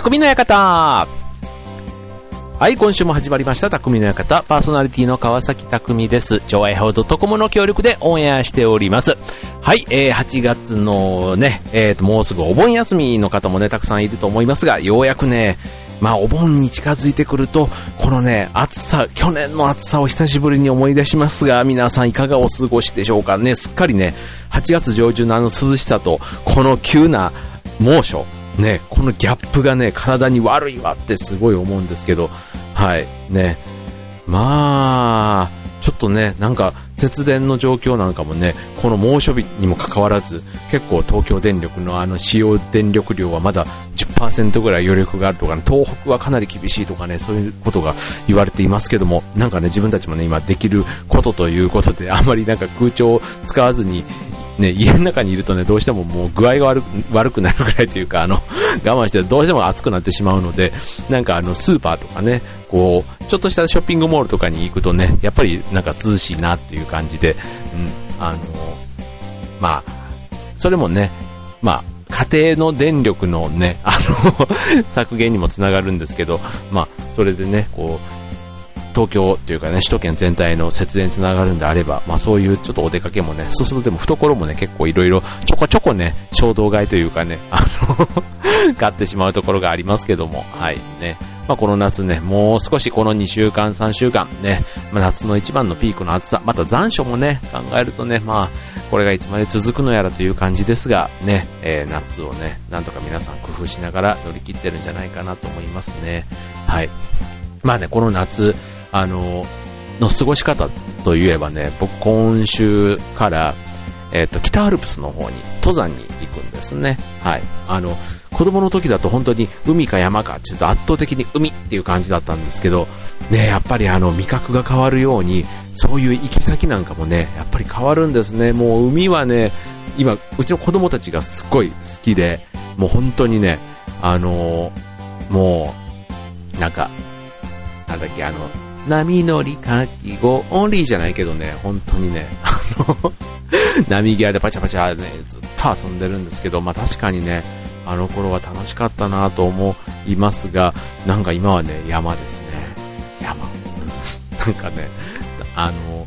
匠の館はい、今週も始まりました、匠の館。パーソナリティの川崎匠です。超愛報 .com の協力でオンエアしております。はい、えー、8月のね、えーと、もうすぐお盆休みの方もね、たくさんいると思いますが、ようやくね、まあ、お盆に近づいてくると、このね、暑さ、去年の暑さを久しぶりに思い出しますが、皆さんいかがお過ごしでしょうかね。すっかりね、8月上旬のあの涼しさと、この急な猛暑、ね、このギャップがね、体に悪いわってすごい思うんですけど、はい、ね。まあ、ちょっとね、なんか節電の状況なんかもね、この猛暑日にもかかわらず、結構東京電力のあの使用電力量はまだ10%ぐらい余力があるとか、ね、東北はかなり厳しいとかね、そういうことが言われていますけども、なんかね、自分たちもね、今できることということで、あまりなんか空調を使わずにね、家の中にいるとね、どうしてももう具合が悪く悪くなるぐらいというか、あの、我慢してどうしても暑くなってしまうので、なんかあの、スーパーとかね、こう、ちょっとしたショッピングモールとかに行くとね、やっぱりなんか涼しいなっていう感じで、うん、あの、まあ、それもね、まあ、家庭の電力のね、あの 削減にもつながるんですけど、まあ、それでね、こう、東京というかね、首都圏全体の節電につながるんであれば、まあそういうちょっとお出かけもね、そうするとでも懐もね、結構いろいろちょこちょこね、衝動買いというかね、あの買ってしまうところがありますけども、はいね。まあこの夏ね、もう少しこの2週間、3週間ね、まあ夏の一番のピークの暑さ、また残暑もね、考えるとね、まあ、これがいつまで続くのやらという感じですが、ね、えー、夏をね、なんとか皆さん工夫しながら乗り切ってるんじゃないかなと思いますね。はい。まあね、この夏、あの、の過ごし方といえばね、僕今週から、えっ、ー、と、北アルプスの方に登山に行くんですね。はい。あの、子供の時だと本当に海か山かちょっと圧倒的に海っていう感じだったんですけど、ね、やっぱりあの味覚が変わるように、そういう行き先なんかもね、やっぱり変わるんですね。もう海はね、今、うちの子供たちがすっごい好きで、もう本当にね、あのー、もう、なんか、なんだっけ、あの、波乗りかきごオンリーじゃないけどね、本当にね、あの 波際でパチャパチャね、ずっと遊んでるんですけど、まあ確かにね、あの頃は楽しかったなと思いますが、なんか今はね、山ですね。山。なんかね、あの、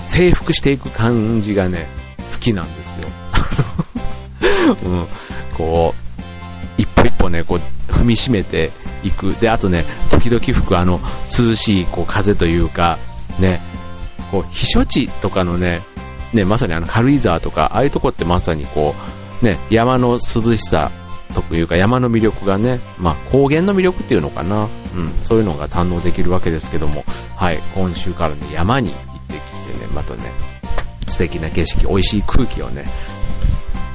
征服していく感じがね、好きなんですよ。うん、こう、一歩一歩ね、こう、踏みしめて行く。で、あとね、時々吹くあの、涼しいこう風というか、ね、こう、避暑地とかのね、ね、まさにあの軽井沢とか、ああいうとこってまさにこう、ね、山の涼しさというか山の魅力がね、まあ、高原の魅力っていうのかな、うん、そういうのが堪能できるわけですけども、はい、今週からね、山に行ってきてね、またね、素敵な景色、美味しい空気をね、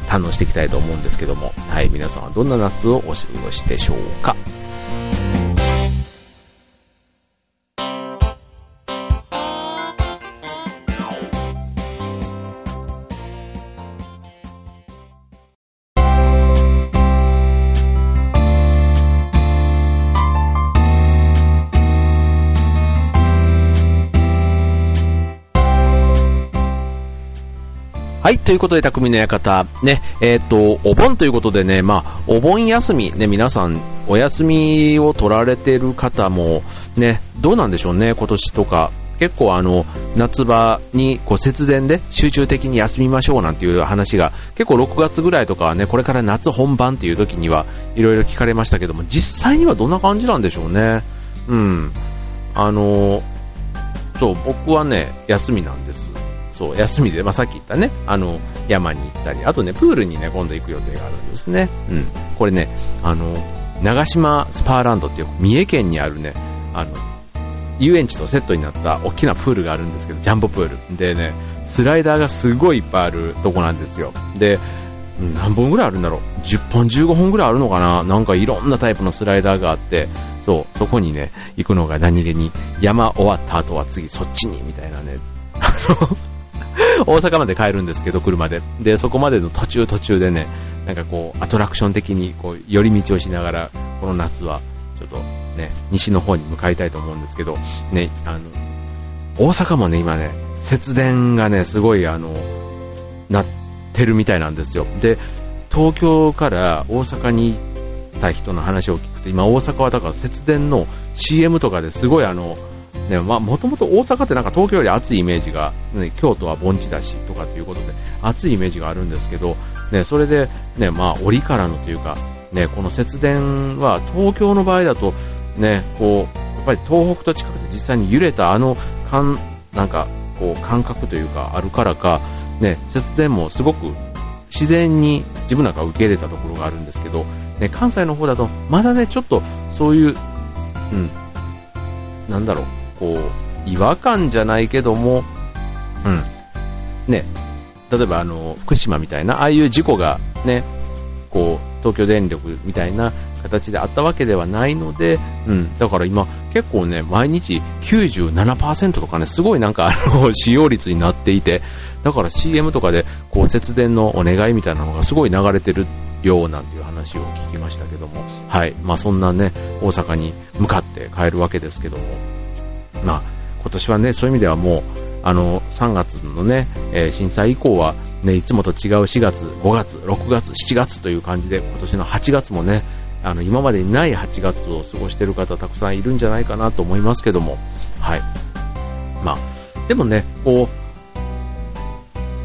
堪能していきたいと思うんですけども、はい、皆さんはどんな夏をお過ごしでしょうか。はい、ということで、匠の館、ね、えっ、と、お盆ということでね、まあ、お盆休み、ね、皆さん、お休みを取られてる方も、ね、どうなんでしょうね、今年とか。結構あの、夏場にこう節電で集中的に休みましょうなんていう話が、結構6月ぐらいとかはね、これから夏本番っていう時には、いろいろ聞かれましたけども、実際にはどんな感じなんでしょうね。うん。あの、そう、僕はね、休みなんです。そう、休みで、まあ、さっき言ったね、あの、山に行ったり、あとね、プールにね、今度行く予定があるんですね。うん。これね、あの、長島スパーランドっていう三重県にあるね、あの、遊園地とセットになった大きなプールがあるんですけど、ジャンボプール。でね、スライダーがすごいいっぱいあるとこなんですよ。で、何本ぐらいあるんだろう ?10 本、15本ぐらいあるのかな？なんかいろんなタイプのスライダーがあって、そう、そこにね、行くのが何気に、山終わった後は次そっちに、みたいなね、大阪まで帰るんですけど、車で。で、そこまでの途中途中でね、なんかこう、アトラクション的に、こう、寄り道をしながら、この夏は、ちょっとね、西の方に向かいたいと思うんですけど、ね、あの、大阪もね、今ね、節電がね、すごい、あの、なってるみたいなんですよ。で、東京から大阪に行った人の話を聞くと、今大阪はだから節電の CM とかですごいあの、ね、まあ、もともと大阪ってなんか東京より暑いイメージが、ね、京都は盆地だしとかっていうことで、暑いイメージがあるんですけど、ね、それで、ね、まあ、折からのというか、ね、この節電は東京の場合だと、ね、こう、やっぱり東北と近くて実際に揺れたあの、かん、なんか、こう、感覚というか、あるからか、ね、節電もすごく自然に自分なんか受け入れたところがあるんですけど、ね、関西の方だと、まだね、ちょっとそういう、うん、なんだろう、こう、違和感じゃないけども、うん、ね、例えばあの、福島みたいな、ああいう事故がね、こう、東京電力みたいな形であったわけではないので、うん、だから今結構ね、毎日97%とかね、すごいなんかあの、使用率になっていて、だから CM とかでこう節電のお願いみたいなのがすごい流れてるようなんていう話を聞きましたけども、はい、まあそんなね、大阪に向かって帰るわけですけども、まあ今年はね、そういう意味ではもう、あの、3月のね、えー、震災以降は、ね、いつもと違う4月、5月、6月、7月という感じで、今年の8月もね、あの、今までにない8月を過ごしている方たくさんいるんじゃないかなと思いますけども、はい。まあ、でもね、こ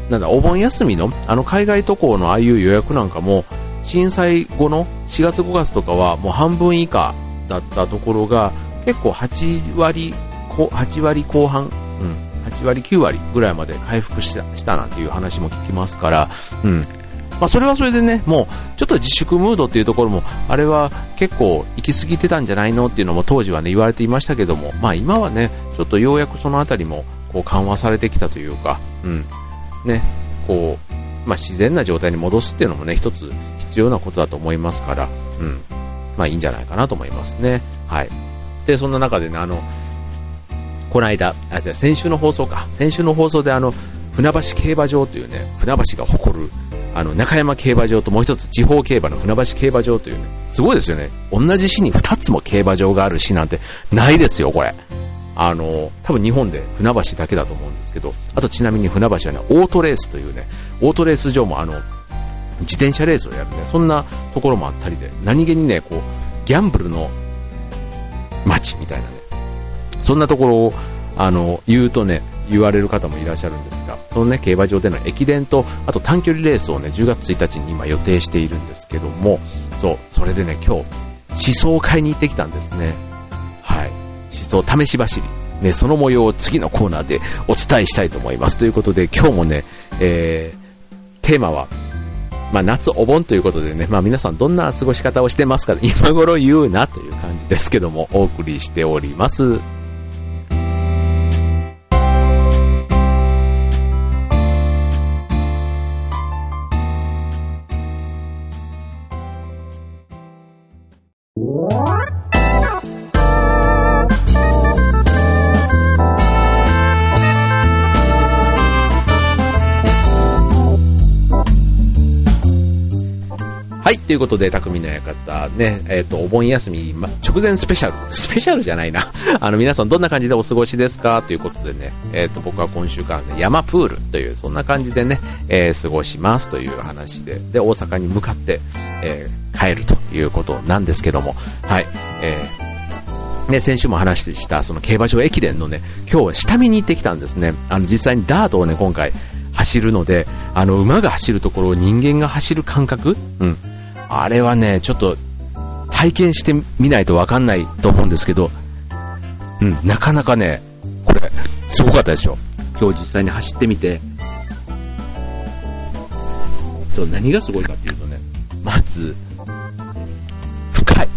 う、なんだ、お盆休みの、あの海外渡航のああいう予約なんかも、震災後の4月5月とかはもう半分以下だったところが、結構8割、8割後半、うん、8割、9割ぐらいまで回復したしたなんていう話も聞きますから、うん。まあ、それはそれでね、もう、ちょっと自粛ムードっていうところも、あれは結構行き過ぎてたんじゃないのっていうのも当時はね、言われていましたけども、まあ今はね、ちょっとようやくそのあたりも、こう緩和されてきたというか、うん。ね、こう、まあ自然な状態に戻すっていうのもね、一つ必要なことだと思いますから、うん。まあいいんじゃないかなと思いますね。はい。で、そんな中でね、あの、この間、あ、先週の放送か。先週の放送であの、船橋競馬場というね、船橋が誇る、あの、中山競馬場ともう一つ地方競馬の船橋競馬場というね、すごいですよね。同じ市に2つも競馬場がある市なんてないですよ、これ。あの、多分日本で船橋だけだと思うんですけど、あとちなみに船橋はね、オートレースというね、オートレース場もあの、自転車レースをやるね、そんなところもあったりで、何気にね、こう、ギャンブルの街みたいなね、そんなところをあの言うとね言われる方もいらっしゃるんですがそのね競馬場での駅伝とあと短距離レースをね10月1日に今予定しているんですけどもそうそれでね今日思想を買いに行ってきたんですねはい思想試し走りね、その模様を次のコーナーでお伝えしたいと思います。ということで、今日もね、えー、テーマは、まあ、夏お盆ということでね、まあ、皆さんどんな過ごし方をしてますか今頃言うなという感じですけども、お送りしております。はい、ということで、匠の館ね、えっ、ー、と、お盆休み、ま、直前スペシャル、スペシャルじゃないな。あの、皆さんどんな感じでお過ごしですか？ということでね、えっ、ー、と、僕は今週からね、山プールという、そんな感じでね、えー、過ごしますという話で、で、大阪に向かって、え帰るということなんですけども、はい、えーね、先週も話した、その競馬場駅伝のね、今日は下見に行ってきたんですね。あの、実際にダートをね、今回、走るので、あの、馬が走るところを人間が走る感覚？うん。あれはね、ちょっと体験してみないとわかんないと思うんですけど、うん、なかなかね、これ、すごかったですよ。今日実際に走ってみて、そう何がすごいかっていうとね、まず、深い。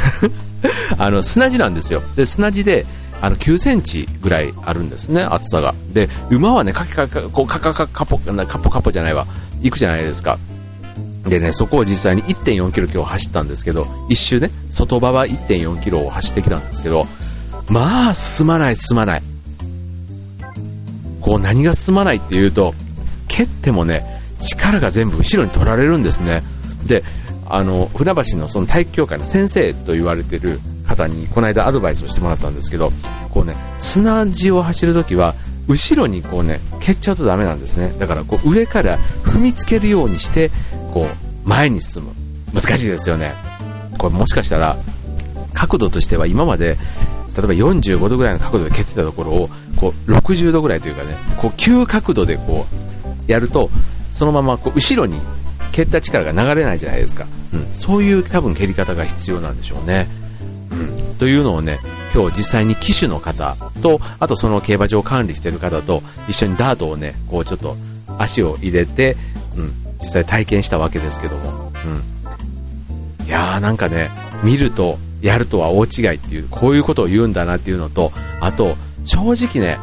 あの、砂地なんですよ。で、砂地で、あの、9センチぐらいあるんですね、厚さが。で、馬はね、カキカキ、こう、カカカカポ、カポカポじゃないわ、行くじゃないですか。でね、そこを実際に1.4キロ今日走ったんですけど、一周ね、外場は1.4キロを走ってきたんですけど、まあ、進まない、進まない。こう、何が進まないっていうと、蹴ってもね、力が全部後ろに取られるんですね。で、あの、船橋のその体育協会の先生と言われてる方に、この間アドバイスをしてもらったんですけど、こうね、砂地を走るときは、後ろにこうね、蹴っちゃうとダメなんですね。だからこう上から踏みつけるようにして、こう、前に進む。難しいですよね。これもしかしたら、角度としては今まで、例えば45度ぐらいの角度で蹴ってたところを、こう、60度ぐらいというかね、こう、急角度でこう、やると、そのままこう後ろに蹴った力が流れないじゃないですか。うん。そういう多分蹴り方が必要なんでしょうね。うん。というのをね、今日実際に騎手の方と、あとその競馬場を管理してる方と一緒にダートをね、こうちょっと足を入れて、うん、実際体験したわけですけども、うん。いやーなんかね、見ると、やるとは大違いっていう、こういうことを言うんだなっていうのと、あと、正直ね、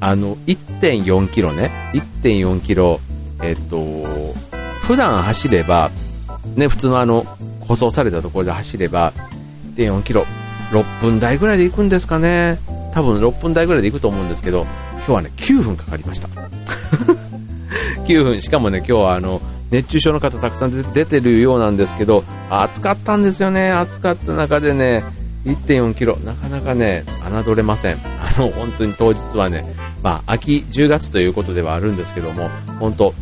あの、1.4キロね、1.4キロ、えっと、普段走れば、ね、普通のあの、舗装されたところで走れば、1.4キロ、6分台ぐらいで行くんですかね。多分6分台ぐらいで行くと思うんですけど、今日はね、9分かかりました。9分、しかもね、今日はあの、熱中症の方たくさん出てるようなんですけど、暑かったんですよね。暑かった中でね、1.4キロ、なかなかね、侮れません。あの、本当に当日はね、まあ、秋10月ということではあるんですけども、本当、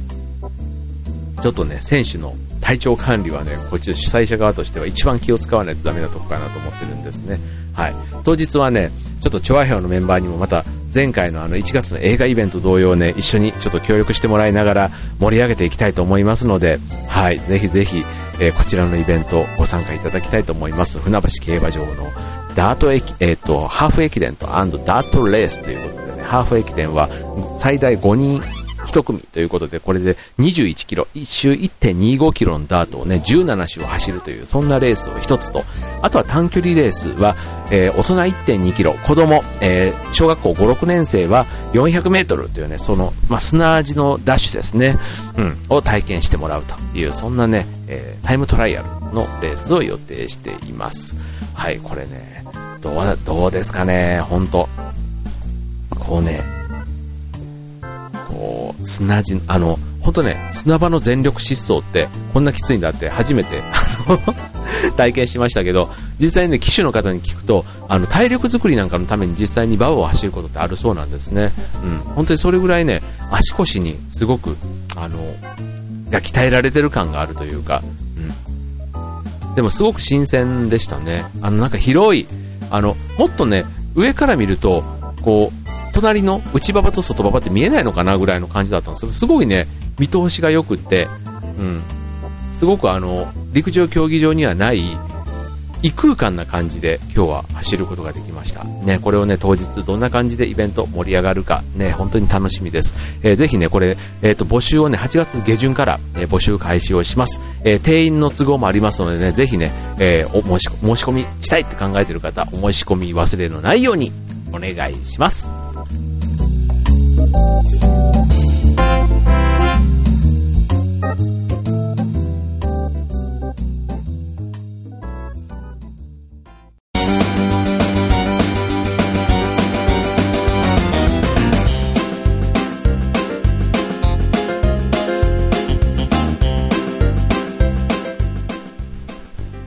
ちょっとね、選手の体調管理はね、こっち主催者側としては一番気を使わないとダメなとこかなと思ってるんですね。はい。当日はね、ちょっとチョアヘオのメンバーにもまた前回のあの1月の映画イベント同様ね、一緒にちょっと協力してもらいながら盛り上げていきたいと思いますので、はい、ぜひぜひ、えー、こちらのイベントご参加いただきたいと思います。船橋競馬場のダート駅、えっ、ー、と、ハーフ駅伝とダートレースということでね、ハーフ駅伝は最大5人1組ということで、これで21キロ、1周1.25キロのダートをね、17周を走るという、そんなレースを1つと、あとは短距離レースは、えー、大人1.2キロ、子供、えー、小学校5、6年生は400メートルというね、その、まあ、砂味のダッシュですね、うん、を体験してもらうという、そんなね、えー、タイムトライアルのレースを予定しています。はい、これね、どう、どうですかね、ほんと。こうね、こう、砂地、あの、ほんとね、砂場の全力疾走ってこんなきついんだって初めて 体験しましたけど、実際にね、騎手の方に聞くと、あの、体力作りなんかのために実際に馬場を走ることってあるそうなんですね。うん。本当にそれぐらいね、足腰にすごく、あの、が鍛えられてる感があるというか、うん。でもすごく新鮮でしたね。あの、なんか広い、あの、もっとね、上から見ると、こう、隣の内馬場と外馬場って見えないのかなぐらいの感じだったんですけど、すごいね、見通しが良くって、うん、すごくあの、陸上競技場にはない、異空間な感じで今日は走ることができました。ね、これをね、当日どんな感じでイベント盛り上がるか、ね、本当に楽しみです。えー、ぜひね、これ、えっ、ー、と、募集をね、8月下旬から、えー、募集開始をします。え定員の都合もありますのでね、ぜひね、えお申し申し込みしたいって考えてる方、お申し込み忘れのないようにお願いします。Thank you.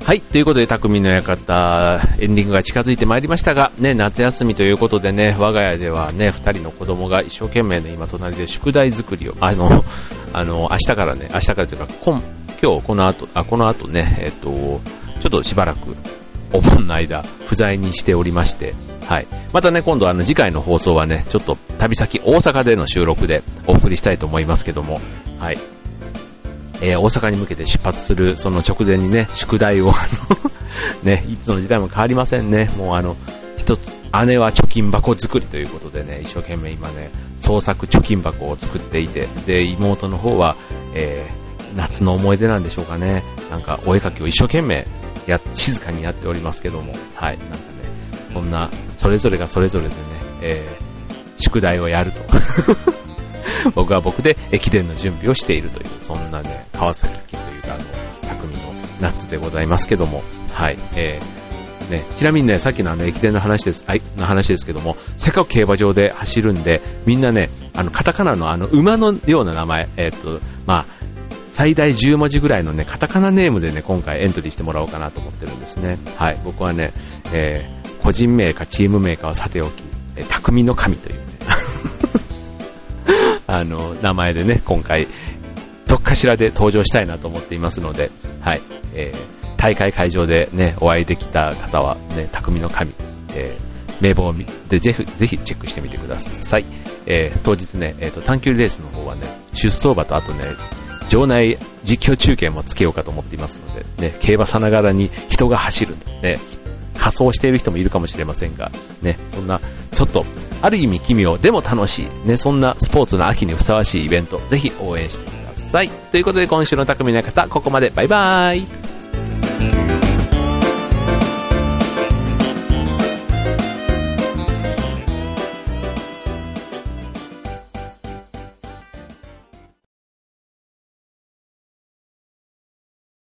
はい。ということで、匠の館、エンディングが近づいてまいりましたが、ね、夏休みということでね、我が家ではね、二人の子供が一生懸命ね、今隣で宿題作りを、あの、あの、明日からね、明日からというか、今、今日この後、あ、この後ね、えっと、ちょっとしばらく、お盆の間、不在にしておりまして、はい。またね、今度あの次回の放送はね、ちょっと旅先大阪での収録でお送りしたいと思いますけども、はい。えー、大阪に向けて出発するその直前にね、宿題を、ね、いつの時代も変わりませんね。もうあの、一つ、姉は貯金箱作りということでね、一生懸命今ね、創作貯金箱を作っていて、で、妹の方は、えー、夏の思い出なんでしょうかね。なんか、お絵かきを一生懸命、や、静かにやっておりますけども、はい、なんかね、そんな、それぞれがそれぞれでね、えー、宿題をやると。僕は僕で駅伝の準備をしているという、そんなね、川崎家というか、あの、匠の夏でございますけども、はい、えー、ね、ちなみにね、さっきのあの駅伝の話です、はい、の話ですけども、せっかく競馬場で走るんで、みんなね、あの、カタカナのあの、馬のような名前、えー、っと、まあ、最大10文字ぐらいのね、カタカナネームでね、今回エントリーしてもらおうかなと思ってるんですね。はい、僕はね、えー、個人名かチーム名かはさておき、えー、匠の神という、あの、名前でね、今回、どっかしらで登場したいなと思っていますので、はい、えー、大会会場でね、お会いできた方はね、匠の神、えー、名簿でぜひ、ぜひチェックしてみてください。えー、当日ね、えっ、ー、と、短距離レースの方はね、出走馬とあとね、場内実況中継もつけようかと思っていますので、ね、競馬さながらに人が走る、ね、仮装している人もいるかもしれませんが、ね、そんな、ちょっと、ある意味奇妙でも楽しい、ね、そんなスポーツの秋にふさわしいイベント、ぜひ応援してください。ということで今週の匠の方、ここまで、バイバーイ